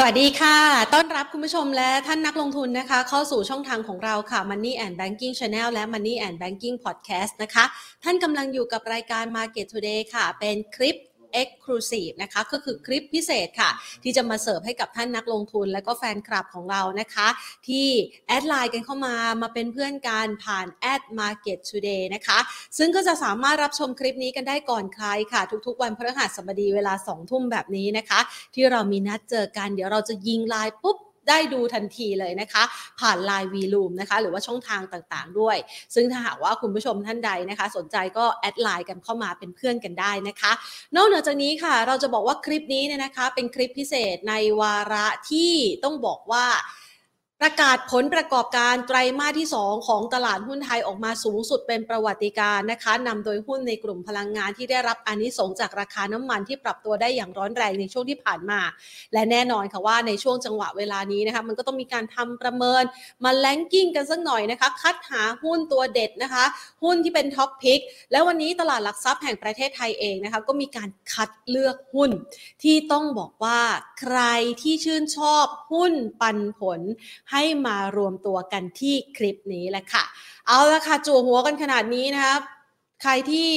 สวัสดีค่ะ ต้อนรับคุณผู้ชมและท่านนักลงทุนนะคะ เข้าสู่ช่องทางของเราค่ะ Money and Banking Channel และ Money and Banking Podcast นะคะ ท่านกำลังอยู่กับรายการ Market Today ค่ะ เป็นคลิป Exclusive นะคะก็คือคลิปพิเศษค่ะ ที่จะมาเสิร์ฟให้กับท่านนักลงทุน และก็แฟนคลับของเรานะคะ ที่แอดไลน์กันเข้ามามาเป็นเพื่อนกันผ่านแอด Market Today นะคะ ซึ่งก็จะสามารถรับชมคลิปนี้กันได้ก่อนใครค่ะ ทุกๆ วันพฤหัสบดีเวลา2ทุ่มแบบนี้นะคะ ที่เรามีนัดเจอกันเดี๋ยวเราจะยิงไลน์ปุ๊บ ได้ดูทันทีเลยนะคะ ผ่าน LINE VOOM นะคะ หรือว่าช่องทางต่างๆด้วย ซึ่งถ้าหากว่าคุณผู้ชมท่านใดนะคะ สนใจก็แอดไลน์กันเข้ามาเป็นเพื่อนกันได้นะคะ นอกเหนือจากนี้ค่ะ เราจะบอกว่าคลิปนี้เนี่ยนะคะ เป็นคลิปพิเศษในวาระที่ต้องบอกว่า ประกาศผลประกอบการไตรมาสที่ 2 ของตลาดหุ้นไทยออกมาสูงสุดเป็นประวัติการณ์นะคะนำโดยหุ้นในกลุ่มพลังงานที่ได้รับอานิสงส์จากราคาน้ำมันที่ปรับตัวได้อย่างร้อนแรงในช่วงที่ผ่านมา และแน่นอนค่ะว่าในช่วงจังหวะเวลานี้นะคะมันก็ต้องมีการทำประเมินมา ranking กันสักหน่อยนะคะ คัดหาหุ้นตัวเด็ดนะคะ หุ้นที่เป็น top pick และวันนี้ตลาดหลักทรัพย์แห่งประเทศไทยเองนะคะก็มีการคัดเลือกหุ้น ที่ต้องบอกว่าใครที่ชื่นชอบหุ้นปันผลให้มารวมตัวกันที่คลิปนี้แหละค่ะ เอาละค่ะจั่วหัวกันขนาดนี้นะคะใครที่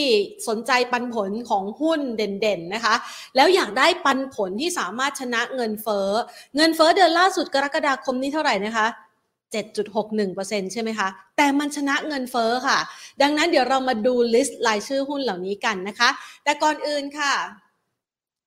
สนใจปันผลของหุ้นเด่นๆนะคะ แล้วอยากได้ปันผลที่สามารถชนะเงินเฟ้อ เงินเฟ้อเดือนล่าสุดกรกฎาคมนี้เท่าไหร่นะคะ7.61%ใช่ไหมคะ แต่มันชนะเงินเฟ้อค่ะ ดังนั้นเดี๋ยวเรามาดูลิสต์รายชื่อหุ้นเหล่านี้กันนะคะ แต่ก่อนอื่นค่ะ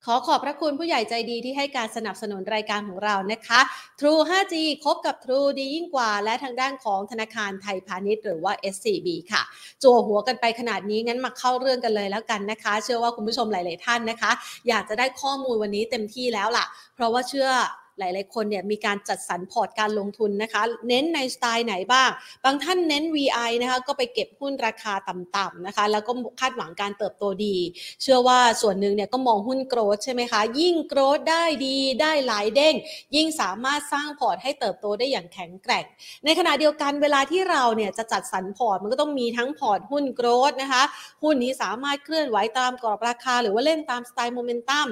ขอขอบพระคุณผู้ใหญ่ใจดีที่ให้การสนับสนุนรายการของเรานะคะ True 5G คบกับ True ดียิ่งกว่า และทางด้านของธนาคารไทยพาณิชย์หรือว่า SCB ค่ะ จั่วหัวกันไปขนาดนี้งั้นมาเข้าเรื่องกันเลยแล้วกันนะคะ เชื่อว่าคุณผู้ชมหลาย ๆ ท่านนะคะ อยากจะได้ข้อมูลวันนี้เต็มที่แล้วล่ะ เพราะว่าเชื่อ หลาย ๆ คนเนี่ยมีการจัดสรรพอร์ตการลงทุนนะคะ เน้นในสไตล์ไหนบ้าง บางท่านเน้น VI นะคะก็ไปเก็บหุ้นราคาต่ำๆนะคะ แล้วก็คาดหวังการเติบโตดี เชื่อว่าส่วนหนึ่งเนี่ยก็มองหุ้น growth ใช่ไหมคะ ยิ่ง growth ได้ดีได้หลายเด้ง ยิ่งสามารถสร้างพอร์ตให้เติบโตได้อย่างแข็งแกร่ง ในขณะเดียวกันเวลาที่เราเนี่ยจะจัดสรรพอร์ตมันก็ต้องมีทั้งพอร์ตหุ้น growth นะคะ หุ้นนี้สามารถเคลื่อนไหวตามกรอบราคา หรือว่าเล่นตามสไตล์โมเมนตัม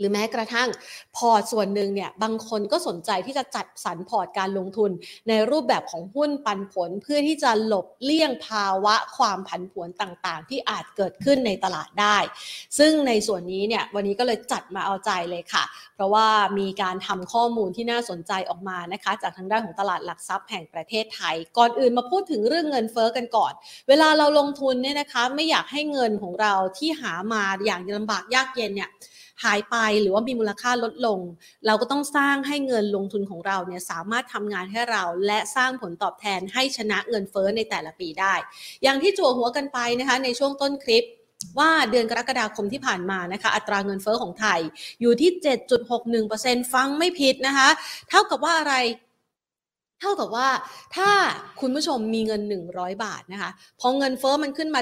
หรือแม้กระทั่งพอร์ตส่วนหนึ่งเนี่ยบางคนก็สนใจที่จะจัดสรรพอร์ตการลงทุน ในรูปแบบของหุ้นปันผลเพื่อที่จะหลบเลี่ยงภาวะความผันผวนต่างๆ ที่อาจเกิดขึ้นในตลาดได้ ซึ่งในส่วนนี้เนี่ยวันนี้ก็เลยจัดมาเอาใจเลยค่ะ เพราะว่ามีการทำข้อมูลที่น่าสนใจออกมานะคะ จากทางด้านของตลาดหลักทรัพย์แห่งประเทศไทย ก่อนอื่นมาพูดถึงเรื่องเงินเฟ้อกันก่อน เวลาเราลงทุนเนี่ยนะคะไม่อยากให้เงินของเราที่หามาอย่างลำบากยากเย็นเนี่ย หายไปหรือว่ามีมูลค่าลดลง เราก็ต้องสร้างให้เงินลงทุนของเราเนี่ยสามารถทำงานให้เราและสร้างผลตอบแทนให้ชนะเงินเฟ้อในแต่ละปีได้ อย่างที่จั่วหัวกันไปนะคะในช่วงต้นคลิปว่าเดือนกรกฎาคมที่ผ่านมานะคะอัตราเงินเฟ้อของไทยอยู่ที่ 7.61%ฟังไม่ผิดนะคะ เท่ากับว่าอะไร เท่ากับว่าถ้าคุณผู้ชมมีเงิน 100 บาทนะคะพอเงินเฟอ้อมันขึ้นมา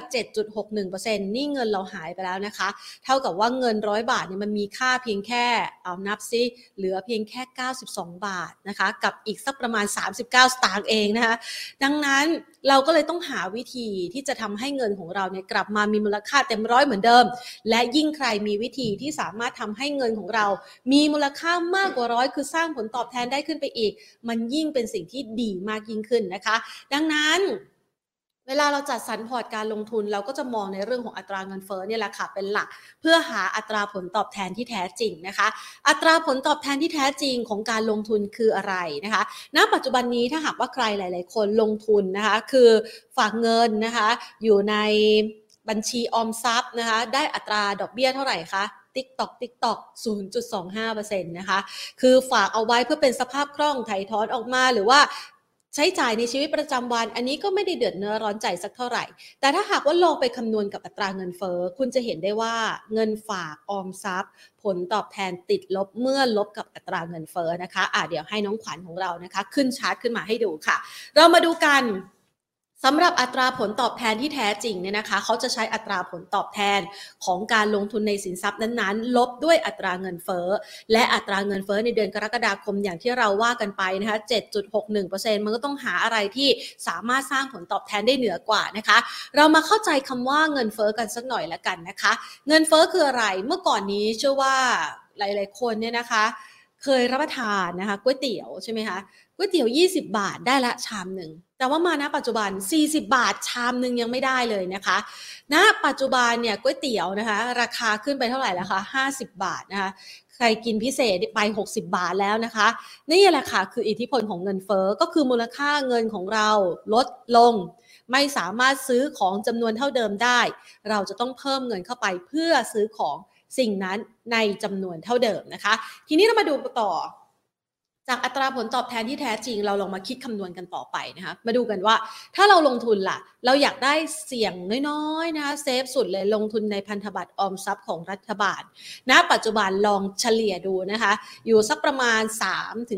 7.61%นี่เงินเราหายไปแล้วนะคะ เท่ากับว่าเงินร้อยบาทเนี่ยมันมีค่าเพียงแค่เอานับซิเหลือเพียงแค่ 92 บาทนะคะ กับอีกสักประมาณ 39 สตางค์เองนะคะ ดังนั้นเราก็เลยต้องหาวิธีที่จะทำให้เงินของเราเนี่ยกลับมามีมูลค่าเต็มร้อยเหมือนเดิม และยิ่งใครมีวิธีที่สามารถทำให้เงินของเรา มีมูลค่ามากกว่าร้อยคือสร้างผลตอบแทนได้ขึ้นไปอีก มันยิ่งเป็นสิ่งที่ดีมากยิ่งขึ้นนะคะ ดังนั้นเวลาเราจัดสรรพอร์ตการลงทุนเราก็จะมองในเรื่องของอัตราเงินเฟ้อเนี่ยแหละค่ะเป็นหลัก เพื่อหาอัตราผลตอบแทนที่แท้จริงนะคะ อัตราผลตอบแทนที่แท้จริงของการลงทุนคืออะไรนะคะ ณ ปัจจุบันนี้ถ้าหากว่าใครหลาย ๆ คนลงทุนนะคะ คือฝากเงินนะคะ อยู่ในบัญชีออมทรัพย์นะคะ ได้อัตราดอกเบี้ยเท่าไหร่คะ ติ๊กตอกติ๊กตอก0.25%นะคะ คือฝากเอาไว้เพื่อเป็นสภาพคล่องไถ่ถอนออกมาหรือว่าใช้จ่ายในชีวิตประจำวัน อันนี้ก็ไม่ได้เดือดเนื้อร้อนใจสักเท่าไหร่ แต่ถ้าหากว่าลองไปคำนวณกับอัตราเงินเฟ้อคุณจะเห็นได้ว่าเงินฝากออมทรัพย์ ผลตอบแทนติดลบเมื่อลบกับอัตราเงินเฟ้อนะคะอะเดี๋ยวให้น้องขวัญของเรานะคะ ขึ้นชาร์ตขึ้นมาให้ดูค่ะ เรามาดูกัน สำหรับอัตราผลตอบแทนที่แท้จริงเนี่ยนะคะ เขาจะใช้อัตราผลตอบแทนของการลงทุนในสินทรัพย์นั้นๆ ลบด้วยอัตราเงินเฟ้อ และอัตราเงินเฟ้อในเดือนกรกฎาคมอย่างที่เราว่ากันไปนะคะ 7.61%มันก็ต้องหาอะไรที่สามารถสร้างผลตอบแทนได้เหนือกว่านะคะ เรามาเข้าใจคำว่าเงินเฟ้อกันสักหน่อยละกันนะคะ เงินเฟ้อคืออะไร เมื่อก่อนนี้เชื่อว่าหลาย ๆ คนเนี่ยนะคะ เคยรับประทานนะคะก๋วยเตี๋ยวใช่ไหมคะก๋วยเตี๋ยว 20 บาทได้ละชามหนึ่งแต่ว่ามาณปัจจุบัน 40 บาทชามหนึ่งยังไม่ได้เลยนะคะณปัจจุบันเนี่ยก๋วยเตี๋ยวนะคะ ราคาขึ้นไปเท่าไหร่แล้วคะ50 บาทนะคะใครกินพิเศษไป 60 บาทแล้วนะคะ นี่แหละค่ะคืออิทธิพลของเงินเฟอ้อก็คือมูลค่าเงินของเราลดลง ไม่สามารถซื้อของจำนวนเท่าเดิมได้ เราจะต้องเพิ่มเงินเข้าไปเพื่อซื้อของ สิ่งนั้นในจำนวนเท่าเดิมนะคะ ทีนี้เรามาดูต่อ จากอัตราผลตอบแทนที่แท้จริง เราลองมาคิดคำนวณกันต่อไปนะคะ มาดูกันว่าถ้าเราลงทุนล่ะ เราอยากได้เสี่ยงน้อยๆนะคะเซฟสุดเลยลงทุนในพันธบัตรออมทรัพย์ของรัฐบาลณนะปัจจุบันลองเฉลี่ยดูนะคะ อยู่สักประมาณ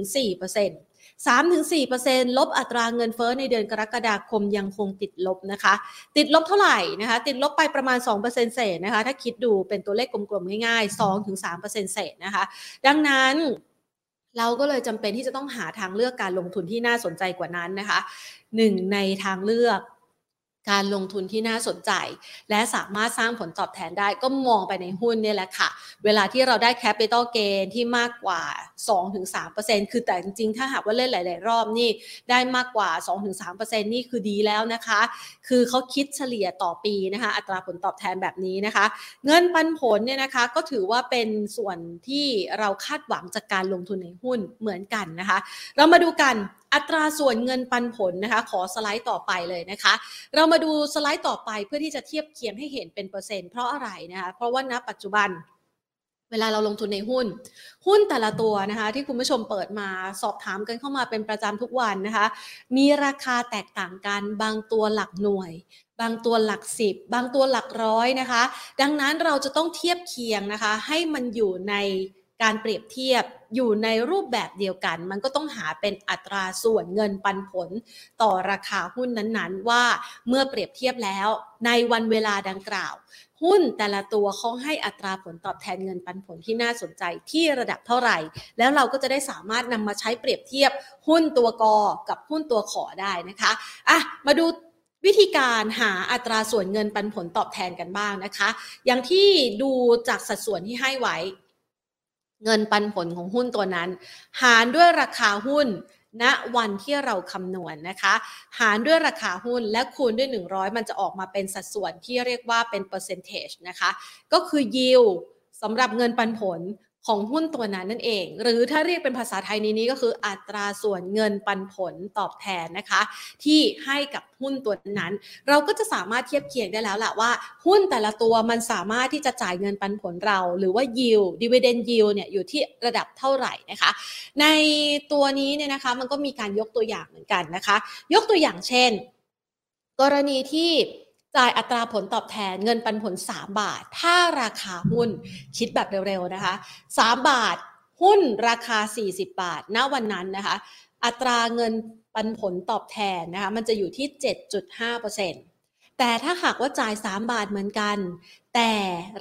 3-4% 3-4%ลบอัตราเงินเฟ้อในเดือนกรกฎาคมยังคงติดลบนะคะ ติดลบเท่าไหร่นะคะ ติดลบไปประมาณ 2%เศษนะคะ ถ้าคิดดูเป็นตัวเลขกลมๆ ง่ายๆ 2-3%เศษนะคะ ดังนั้นเราก็เลยจำเป็นที่จะต้องหาทางเลือกการลงทุนที่น่าสนใจกว่านั้นนะคะหนึ่งในทางเลือก การลงทุนที่น่าสนใจ และสามารถสร้างผลตอบแทนได้ก็มองไปในหุ้นเนี่ยแหละค่ะ เวลาที่เราได้แคปิตอลเกนที่มากกว่า 2-3%คือแต่จริงๆ ถ้าหากว่าเล่นหลาย ๆ รอบนี่ได้มากกว่า 2-3%นี่คือดีแล้วนะคะ คือเขาคิดเฉลี่ยต่อปีนะคะ อัตราผลตอบแทนแบบนี้นะคะ เงินปันผลเนี่ยนะคะก็ถือว่าเป็นส่วนที่เราคาดหวังจากการลงทุนในหุ้นเหมือนกันนะคะ เรามาดูกัน อัตราส่วนเงินปันผลนะคะ ขอสไลด์ต่อไปเลยนะคะ เรามาดูสไลด์ต่อไปเพื่อที่จะเทียบเคียงให้เห็นเป็นเปอร์เซ็นต์เพราะอะไรนะคะ เพราะว่าณปัจจุบันเวลาเราลงทุนในหุ้น หุ้นแต่ละตัวนะคะ ที่คุณผู้ชมเปิดมาสอบถามกันเข้ามาเป็นประจำทุกวันนะคะ มีราคาแตกต่างกันบางตัวหลักหน่วย บางตัวหลักสิบ บางตัวหลักร้อยนะคะ ดังนั้นเราจะต้องเทียบเคียงนะคะ ให้มันอยู่ใน การเปรียบเทียบอยู่ในรูปแบบเดียวกัน มันก็ต้องหาเป็นอัตราส่วนเงินปันผลต่อราคาหุ้นนั้นๆ ว่าเมื่อเปรียบเทียบแล้วในวันเวลาดังกล่าว หุ้นแต่ละตัวเขาให้อัตราผลตอบแทนเงินปันผลที่น่าสนใจที่ระดับเท่าไหร่ แล้วเราก็จะได้สามารถนำมาใช้เปรียบเทียบหุ้นตัวกอกับหุ้นตัวขอได้นะคะอะมาดูวิธีการหาอัตราส่วนเงินปันผลตอบแทนกันบ้างนะคะ อย่างที่ดูจากสัดส่วนที่ให้ไว้ เงินปันผลของหุ้นตัวนั้น หารด้วยราคาหุ้นณวันที่เราคำนวณนนะคะ หารด้วยราคาหุ้นและคูณด้วย 100 มันจะออกมาเป็นสัดส่วนที่เรียกว่าเป็นเปอร์เซนเทจนะคะ ก็คือ yield สำหรับเงินปันผล ของหุ้นตัวนั้นนั่นเอง หรือถ้าเรียกเป็นภาษาไทยนี้นี้ก็คืออัตราส่วนเงินปันผลตอบแทนนะคะ ที่ให้กับหุ้นตัวนั้น เราก็จะสามารถเทียบเคียงได้แล้วแหละว่า หุ้นแต่ละตัวมันสามารถที่จะจ่ายเงินปันผลเรา หรือว่า yield dividend yield เนี่ยอยู่ที่ระดับเท่าไหร่นะคะ ในตัวนี้เนี่ยนะคะมันก็มีการยกตัวอย่างเหมือนกันนะคะ ยกตัวอย่างเช่น กรณีที่ จ่ายอัตราผลตอบแทนเงินปันผล 3 บาท ถ้าราคาหุ้นคิดแบบเร็วๆนะคะ 3 บาทหุ้นราคา 40 บาท ณวันนั้นนะคะ อัตราเงินปันผลตอบแทนนะคะมันจะอยู่ที่ 7.5%แต่ถ้าหากว่าจ่าย 3 บาทเหมือนกัน แต่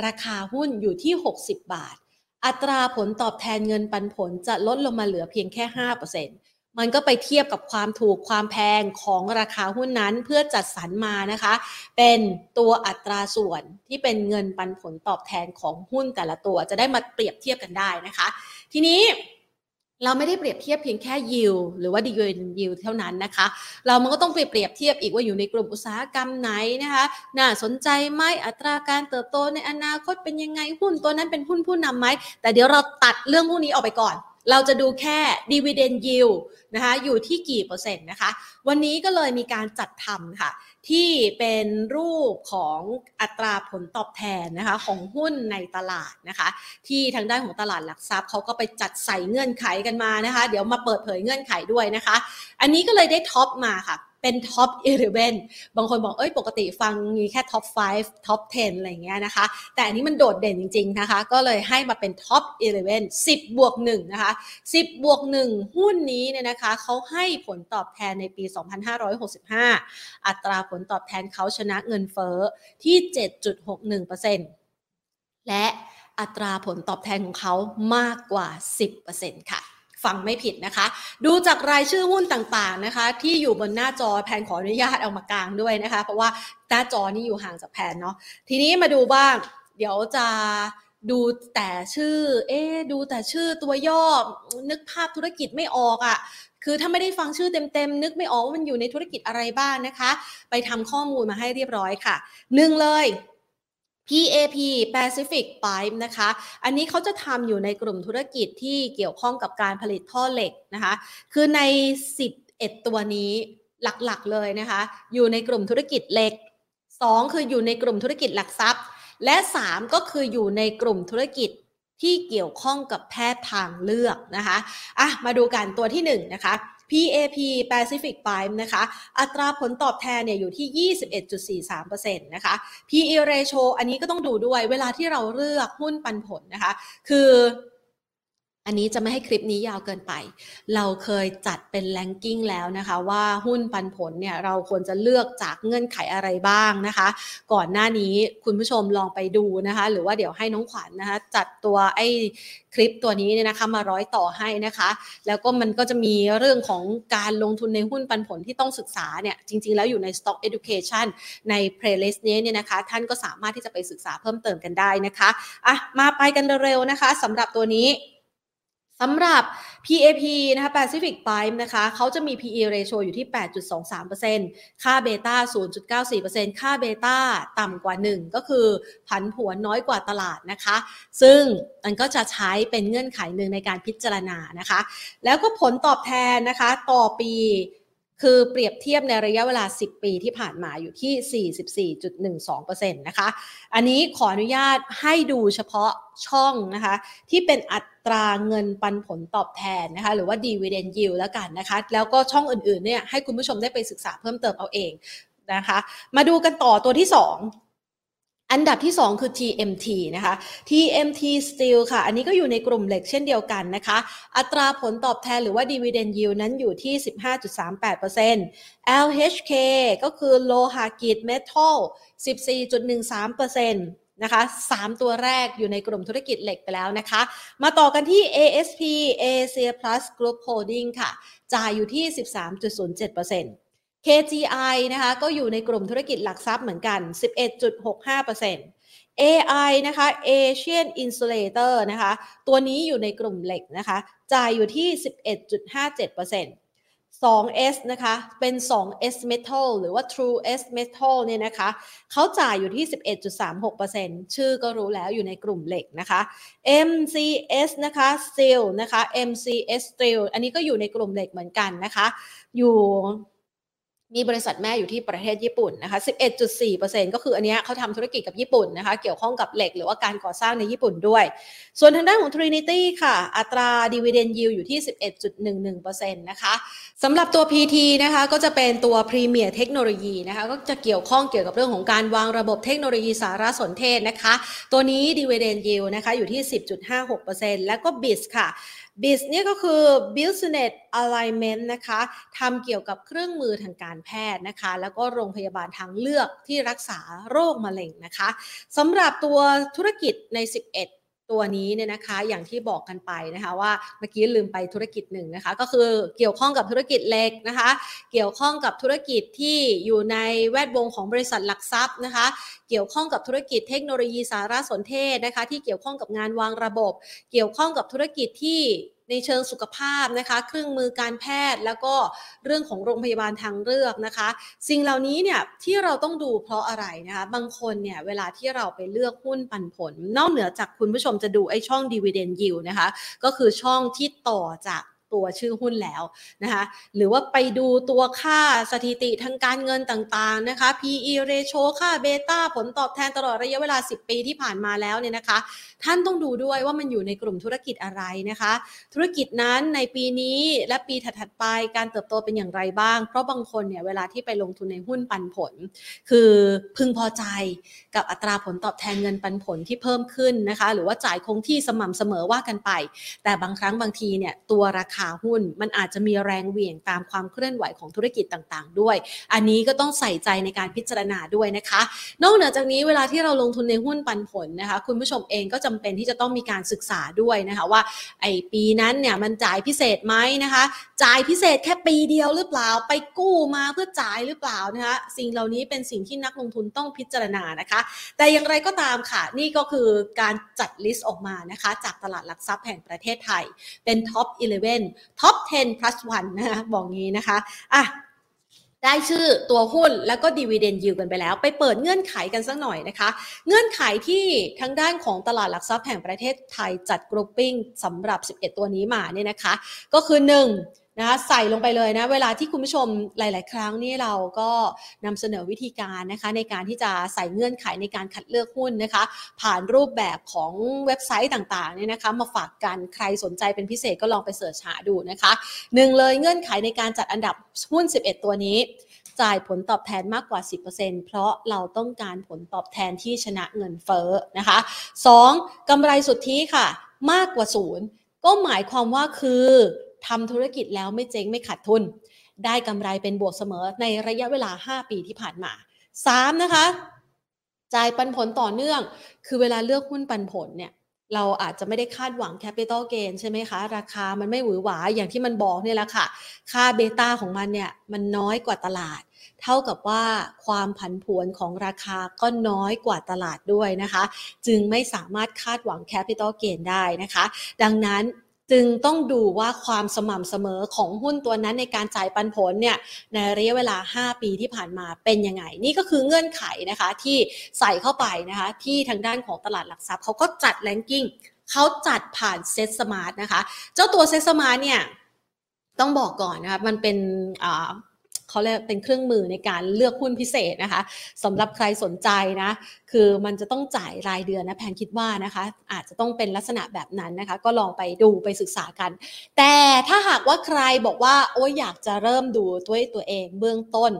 ราคาหุ้นอยู่ที่ 60 บาท อัตราผลตอบแทนเงินปันผลจะลดลงมาเหลือเพียงแค่ 5% มันก็ไปเทียบกับความถูกความแพงของราคาหุ้นนั้นเพื่อจัดสรรมานะคะ เป็นตัวอัตราส่วนที่เป็นเงินปันผลตอบแทนของหุ้นแต่ละตัวจะได้มาเปรียบเทียบกันได้นะคะ ทีนี้เราไม่ได้เปรียบเทียบเพียงแค่ยิวหรือว่าดีเวนยิวเท่านั้นนะคะ เรามันก็ต้องไปเปรียบเทียบอีกว่าอยู่ในกลุ่มอุตสาหกรรมไหนนะคะน่าสนใจไหมอัตราการเติบโตในอนาคตเป็นยังไงหุ้นตัวนั้นเป็นหุ้นผู้นำไหมแต่เดี๋ยวเราตัดเรื่องพวกนี้ออกไปก่อน เราจะดูแค่ dividend yield นะคะอยู่ที่กี่เปอร์เซ็นต์นะคะ วันนี้ก็เลยมีการจัดทำค่ะ ที่เป็นรูปของอัตราผลตอบแทนนะคะของหุ้นในตลาดนะคะ ที่ทางด้านของตลาดหลักทรัพย์เขาก็ไปจัดใส่เงื่อนไขกันมานะคะ เดี๋ยวมาเปิดเผยเงื่อนไขด้วยนะคะ อันนี้ก็เลยได้ top มาค่ะ เป็น top 11 บางคนบอกเอ้ยปกติฟังมีแค่ top 5 top 10 อะไรเงี้ยนะคะ แต่อันนี้มันโดดเด่นจริง ๆ นะคะ ก็เลยให้มาเป็น top 11 10 บวก1นะคะ 10 บวก 1 หุ้นนี้เนี่ยนะคะเขาให้ผลตอบแทนในปี 2565 อัตราผลตอบแทนเขาชนะเงินเฟ้อที่ 7.61%และอัตราผลตอบแทนของเขามากกว่า 10%ค่ะ ฟังไม่ผิดนะคะ ดูจากรายชื่อหุ้นต่างๆนะคะ ที่อยู่บนหน้าจอแพนขออนุญาตเอามากลางด้วยนะคะ เพราะว่าหน้าจอนี่อยู่ห่างจากแพนเนาะทีนี้มาดูบ้าง เดี๋ยวจะดูแต่ชื่อ เอ๊ดูแต่ชื่อตัวย่อ นึกภาพธุรกิจไม่ออกอะ่ะ คือถ้าไม่ได้ฟังชื่อเต็มๆ นึกไม่ออกว่ามันอยู่ในธุรกิจอะไรบ้างนะคะ ไปทำข้อมูลมาให้เรียบร้อยค่ะหนึ่งเลย PAP Pacific Pipe นะคะ อันนี้เขาจะทำอยู่ในกลุ่มธุรกิจที่เกี่ยวข้องกับการผลิตท่อเหล็กนะคะ คือใน 11 ตัวนี้หลักๆเลยนะคะ อยู่ในกลุ่มธุรกิจเหล็ก 2 คืออยู่ในกลุ่มธุรกิจหลักทรัพย์ และ 3 ก็คืออยู่ในกลุ่มธุรกิจที่เกี่ยวข้องกับแพทย์ทางเลือกนะคะ อะ มาดูกันตัวที่1นะคะ PAP Pacific Prime นะคะ อัตราผลตอบแทนเนี่ยอยู่ที่ 21.43%นะคะ PE ratio อันนี้ก็ต้องดูด้วยเวลาที่เราเลือกหุ้นปันผลนะคะ คือ อันนี้จะไม่ให้คลิปนี้ยาวเกินไป เราเคยจัดเป็นแลนกิ้งแล้วนะคะ ว่าหุ้นปันผลเนี่ยเราควรจะเลือกจากเงื่อนไขอะไรบ้างนะคะ ก่อนหน้านี้คุณผู้ชมลองไปดูนะคะ หรือว่าเดี๋ยวให้น้องขวัญนนะคะ จัดตัวไอ้คลิปตัวนี้เนี่ยนะคะมาร้อยต่อให้นะคะ แล้วก็มันก็จะมีเรื่องของการลงทุนในหุ้นปันผลที่ต้องศึกษาเนี่ยจริง ๆ แล้วอยู่ใน Stock Education ใน playlist นี้เนี่ยนะคะ ท่านก็สามารถที่จะไปศึกษาเพิ่มเติมกันได้นะคะอะมาไปกันเร็วๆนะคะสำหรับตัวนี้ สำหรับ PAP นะคะ Pacific Prime นะคะเขาจะมี PE ratio อยู่ที่ 8.23%ค่าเบต้า 0.94%ค่าเบต้าต่ำกว่า 1 ก็คือผันผวนน้อยกว่าตลาดนะคะ ซึ่งมันก็จะใช้เป็นเงื่อนไขหนึ่งในการพิจารณานะคะ แล้วก็ผลตอบแทนนะคะ ต่อปี คือเปรียบเทียบในระยะเวลา 10 ปีที่ผ่านมาอยู่ที่ 44.12%นะคะ อันนี้ขออนุญาตให้ดูเฉพาะช่องนะคะ ที่เป็นอัตราเงินปันผลตอบแทนนะคะ หรือว่า dividend yield แล้วกันนะคะ แล้วก็ช่องอื่นๆเนี่ยให้คุณผู้ชมได้ไปศึกษาเพิ่มเติมเอาเองนะคะ มาดูกันต่อตัวที่ 2 อันดับที่ 2 คือ TMT นะคะ TMT Steel ค่ะ อันนี้ก็อยู่ในกลุ่มเหล็กเช่นเดียวกันนะคะ อัตราผลตอบแทนหรือว่า Dividend Yield นั้นอยู่ที่ 15.38% LHK ก็คือโลหะกิจเมทัล 14.13%นะคะ3ตัวแรกอยู่ในกลุ่มธุรกิจเหล็กไปแล้วนะคะ มาต่อกันที่ ASP Asia Plus Group Holding ค่ะ จ่ายอยู่ที่ 13.07% KGI นะคะก็อยู่ในกลุ่มธุรกิจหลักทรัพย์เหมือนกัน 11.65% AI นะคะ Asian Insulator นะคะ ตัวนี้อยู่ในกลุ่มเหล็กนะคะ จ่ายอยู่ที่ 11.57% 2S นะคะ เป็น 2S Metal หรือว่า True S Metal เนี่ยนะคะ เขาจ่ายอยู่ที่ 11.36%ชื่อก็รู้แล้วอยู่ในกลุ่มเหล็กนะคะ MCS นะคะ Steel นะคะ MCS Steel อันนี้ก็อยู่ในกลุ่มเหล็กเหมือนกันนะคะ อยู่ มีบริษัทแม่อยู่ที่ประเทศญี่ปุ่นนะคะ 11.4%ก็คืออันนี้เขาทำธุรกิจกับญี่ปุ่นนะคะ เกี่ยวข้องกับเหล็กหรือว่าการก่อสร้างในญี่ปุ่นด้วย ส่วนทางด้านของ Trinity ค่ะ อัตรา dividend yield อยู่ที่ 11.11%นะคะ สำหรับตัว PT นะคะก็จะเป็นตัว Premier เทคโนโลยีนะคะก็จะเกี่ยวข้องเกี่ยวกับเรื่องของการวางระบบเทคโนโลยีสารสนเทศนะคะ ตัวนี้ dividend yield นะคะอยู่ที่ 10.56%แล้วก็ BIS ค่ะ BIS นี่ก็คือ Business Alignment นะคะทำเกี่ยวกับเครื่องมือทางการแพทย์นะคะ แล้วก็โรงพยาบาลทางเลือกที่รักษาโรคมะเร็งนะคะสำหรับตัวธุรกิจใน 11 ตัวนี้เนี่ยนะคะอย่างที่บอกกันไปนะคะว่าเมื่อกี้ลืมไปธุรกิจหนึ่งนะคะก็คือเกี่ยวข้องกับธุรกิจเล็กนะคะ เกี่ยวข้องกับธุรกิจที่อยู่ในแวดวงของบริษัทหลักทรัพย์นะคะ เกี่ยวข้องกับธุรกิจเทคโนโลยีสารสนเทศนะคะ ที่เกี่ยวข้องกับงานวางระบบ เกี่ยวข้องกับธุรกิจที่ ในเชิงสุขภาพนะคะ เครื่องมือการแพทย์แล้วก็เรื่องของโรงพยาบาลทางเลือกนะคะ สิ่งเหล่านี้เนี่ยที่เราต้องดูเพราะอะไรนะคะ บางคนเนี่ยเวลาที่เราไปเลือกหุ้นปันผล นอกเหนือจากคุณผู้ชมจะดูไอ้ช่อง dividend yield นะคะ ก็คือช่องที่ต่อจาก ตัวชื่อหุ้นแล้วนะคะหรือว่าไปดูตัวค่าสถิติทางการเงินต่างๆนะคะ PE ratio ค่าเบต้าผลตอบแทนตลอดระยะเวลา 10 ปีที่ผ่านมาแล้วเนี่ยนะคะ ท่านต้องดูด้วยว่ามันอยู่ในกลุ่มธุรกิจอะไรนะคะ ธุรกิจนั้นในปีนี้และปีถัดๆไปการเติบโตเป็นอย่างไรบ้าง เพราะบางคนเนี่ยเวลาที่ไปลงทุนในหุ้นปันผล คือพึงพอใจกับอัตราผลตอบแทนเงินปันผลที่เพิ่มขึ้นนะคะ หรือว่าจ่ายคงที่สม่ำเสมอว่ากันไป แต่บางครั้งบางทีเนี่ยตัวราคาหุ้น มันอาจจะมีแรงเหวี่ยงตามความเคลื่อนไหวของธุรกิจต่างๆ ด้วย อันนี้ก็ต้องใส่ใจในการพิจารณาด้วยนะคะ นอกเหนือจากนี้เวลาที่เราลงทุนในหุ้นปันผลนะคะ คุณผู้ชมเองก็จำเป็นที่จะต้องมีการศึกษาด้วยนะคะว่าไอ้ปีนั้นเนี่ยมันจ่ายพิเศษไหมนะคะ จ่ายพิเศษแค่ปีเดียวหรือเปล่าไปกู้มาเพื่อจ่ายหรือเปล่านะคะสิ่งเหล่านี้เป็นสิ่งที่นักลงทุนต้องพิจารณานะคะ แต่อย่างไรก็ตามค่ะ นี่ก็คือการจัด list ออกมานะคะ จากตลาดหลักทรัพย์แห่งประเทศไทย เป็น top 11 top 10 plus 1นะคะบอกงี้นะคะอะได้ชื่อตัวหุ้นแล้วก็ดีเวเดนยิวกันไปแล้ว ไปเปิดเงื่อนไขกันสักหน่อยนะคะ เงื่อนไขที่ทางด้านของตลาดหลักทรัพย์แห่งประเทศไทยจัด grouping สำหรับ 11 ตัวนี้มาเนี่ยนะคะ ก็คือ 1นะคะใส่ลงไปเลยนะเวลาที่คุณผู้ชมหลาย ๆ ครั้งนี่เราก็นำเสนอวิธีการนะคะในการที่จะใส่เงื่อนไขในการคัดเลือกหุ้นนะคะ ผ่านรูปแบบของเว็บไซต์ต่างๆเนี่ยนะคะมาฝากกันใครสนใจเป็นพิเศษก็ลองไปเสิร์ชหาดูนะคะหนึ่งเลยเงื่อนไขในการจัดอันดับหุ้น 11 ตัวนี้จ่ายผลตอบแทนมากกว่า 10%เพราะเราต้องการผลตอบแทนที่ชนะเงินเฟ้อนะคะ 2. กำไรสุทธิค่ะ มากกว่าศูนย์ก็หมายความว่าคือ ทำธุรกิจแล้วไม่เจ๊งไม่ขาดทุน ได้กำไรเป็นบวกเสมอในระยะเวลา 5 ปีที่ผ่านมา 3. นะคะ จ่ายปันผลต่อเนื่อง คือเวลาเลือกหุ้นปันผลเนี่ยเราอาจจะไม่ได้คาดหวัง capital gain ใช่ไหมคะ ราคามันไม่หวือหวาอย่างที่มันบอกเนี่ยแหละค่ะ ค่า beta ของมันเนี่ยมันน้อยกว่าตลาด เท่ากับว่าความผันผวนของราคาก็น้อยกว่าตลาดด้วยนะคะ จึงไม่สามารถคาดหวัง capital gain ได้นะคะ ดังนั้น จึงต้องดูว่าความสม่ำเสมอของหุ้นตัวนั้นในการจ่ายปันผลเนี่ยในระยะเวลา 5 ปีที่ผ่านมาเป็นยังไง นี่ก็คือเงื่อนไขนะคะที่ใส่เข้าไปนะคะที่ทางด้านของตลาดหลักทรัพย์เขาก็จัด ranking เขาจัดผ่าน SETSMART นะคะ เจ้าตัว SETSMART เนี่ยต้องบอกก่อนนะคะมันเป็น เขาเรียกเป็นเครื่องมือในการเลือกหุ้นพิเศษนะคะสำหรับใครสนใจนะคือมันจะต้องจ่ายรายเดือนนะแพนคิดว่านะคะ อาจจะต้องเป็นลักษณะแบบนั้นนะคะ ก็ลองไปดูไปศึกษากัน แต่ถ้าหากว่าใครบอกว่าโอ้ยอยากจะเริ่มดูด้วยตัวเองเบื้องต้น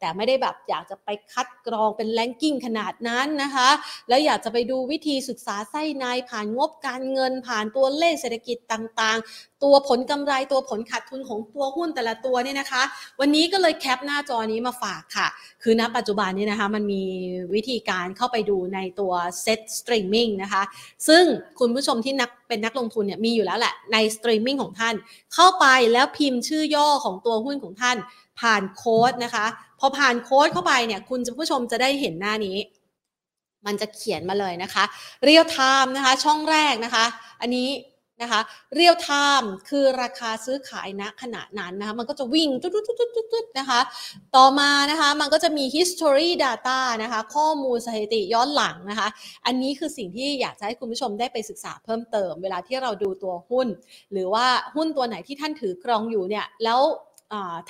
แต่ไม่ได้แบบอยากจะไปคัดกรองเป็นแลนกิ้งขนาดนั้นนะคะ แล้วอยากจะไปดูวิธีศึกษาไส้ในผ่านงบการเงินผ่านตัวเลขเศรษฐกิจต่างๆ ตัวผลกำไรตัวผลขาดทุนของตัวหุ้นแต่ละตัวเนี่ยนะคะ วันนี้ก็เลยแคปหน้าจอนี้มาฝากค่ะ คือณปัจจุบันนี้นะคะ มันมีวิธีการเข้าไปดูในตัว Set Streaming นะคะ ซึ่งคุณผู้ชมที่นักเป็นนักลงทุนเนี่ยมีอยู่แล้วแหละในสตรีมมิ่งของท่าน เข้าไปแล้วพิมพ์ชื่อย่อของตัวหุ้นของท่าน ผ่าน quote นะคะ พอผ่าน quote เข้าไปเนี่ย คุณผู้ชมจะได้เห็นหน้านี้ มันจะเขียนมาเลยนะคะ real time นะคะ ช่องแรกนะคะ อันนี้ นะคะ real time คือราคาซื้อขายณขณะนั้นนะคะมันก็จะวิ่งตุ๊ดๆๆๆนะคะต่อมานะคะมันก็จะมี history data นะคะข้อมูลสถิติย้อนหลังนะคะอันนี้คือสิ่งที่อยากจะให้คุณผู้ชมได้ไปศึกษาเพิ่มเติม เวลาที่เราดูตัวหุ้น หรือว่าหุ้นตัวไหนที่ท่านถือกรองอยู่เนี่ยแล้ว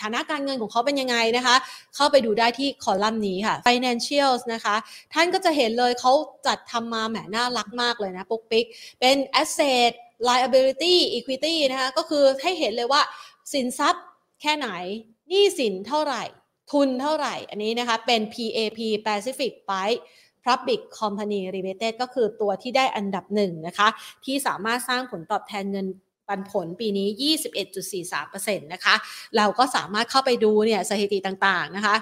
ฐานะการเงินของเขาเป็นยังไงนะคะ เข้าไปดูได้ที่คอลัมน์นี้ค่ะ financials นะคะ ท่านก็จะเห็นเลยเขาจัดทำมาแหมน่ารักมากเลยนะปุ๊กปิ๊ก เป็น asset liability equity นะคะก็คือให้เห็นเลยว่าสินทรัพย์แค่ไหนหนี้สินเท่าไหร่ ทุนเท่าไหร่ อันนี้นะคะเป็น PAP Pacific Pipe Public Company Limited ก็คือตัวที่ได้อันดับหนึ่งนะคะ ที่สามารถสร้างผลตอบแทนเงินปันผลปีนี้ 21.43%นะคะ เราก็สามารถเข้าไปดูเนี่ยสถิติต่างๆนะคะ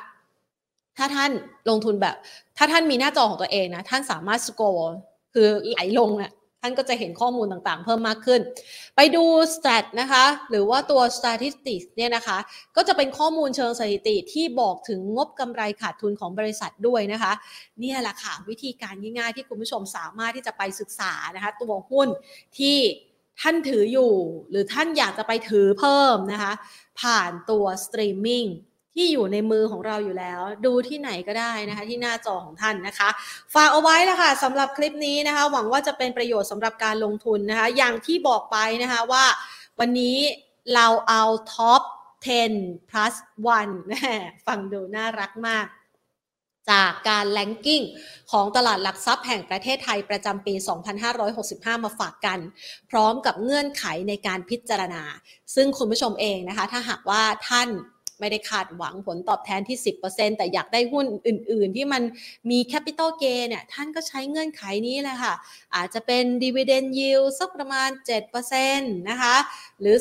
ถ้าท่านลงทุนแบบ ถ้าท่านมีหน้าจอของตัวเองนะ ท่านสามารถสโกร์คือไหลลงอะ ท่านก็จะเห็นข้อมูลต่างๆ เพิ่มมากขึ้น ไปดู stat นะคะ หรือว่าตัว statistics เนี่ยนะคะ ก็จะเป็นข้อมูลเชิงสถิติที่บอกถึงงบกำไรขาดทุนของบริษัทด้วยนะคะ เนี่ยแหละค่ะ วิธีการง่ายๆที่คุณผู้ชมสามารถที่จะไปศึกษานะคะ ตัวหุ้นที่ท่านถืออยู่ หรือท่านอยากจะไปถือเพิ่มนะคะ ผ่านตัวสตรีมมิ่ง ที่อยู่ในมือของเราอยู่แล้ว ดูที่ไหนก็ได้นะคะที่หน้าจอของท่านนะคะ ฝากเอาไว้นะคะสำหรับคลิปนี้นะคะ หวังว่าจะเป็นประโยชน์สำหรับการลงทุนนะคะ อย่างที่บอกไปนะคะว่าวันนี้เราเอาท็อป 10 plus 1ฟังดูน่ารักมาก จากการ ranking ของตลาดหลักทรัพย์แห่งประเทศไทยประจำปี 2565 มาฝากกัน พร้อมกับเงื่อนไขในการพิจารณา ซึ่งคุณผู้ชมเองนะคะ ถ้าหากว่าท่าน ไม่ได้คาดหวังผลตอบแทนที่ 10%แต่อยากได้หุ้นอื่น ๆ ที่มันมี capital gain เนี่ยท่านก็ใช้เงื่อนไขนี้แหละค่ะ อาจจะเป็น dividend yield สักประมาณ 7%นะคะหรือ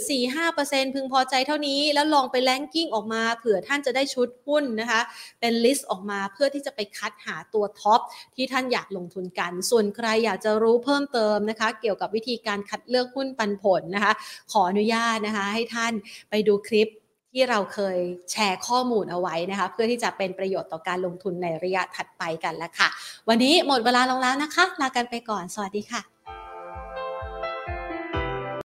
4-5%พึงพอใจเท่านี้แล้วลองไป ranking ออกมาเผื่อท่านจะได้ชุดหุ้นนะคะ เป็น list ออกมาเพื่อที่จะไปคัดหาตัว top ที่ท่านอยากลงทุนกัน ส่วนใครอยากจะรู้เพิ่มเติมนะคะ เกี่ยวกับวิธีการคัดเลือกหุ้นปันผลนะคะ ขออนุญาตนะคะ ให้ท่านไปดูคลิป ที่เราเคยแชร์ข้อมูลเอาไว้นะคะ เพื่อที่จะเป็นประโยชน์ต่อการลงทุนในระยะถัดไปกันแล้วค่ะ วันนี้หมดเวลาลงแล้วนะคะ ลากันไปก่อน สวัสดีค่ะ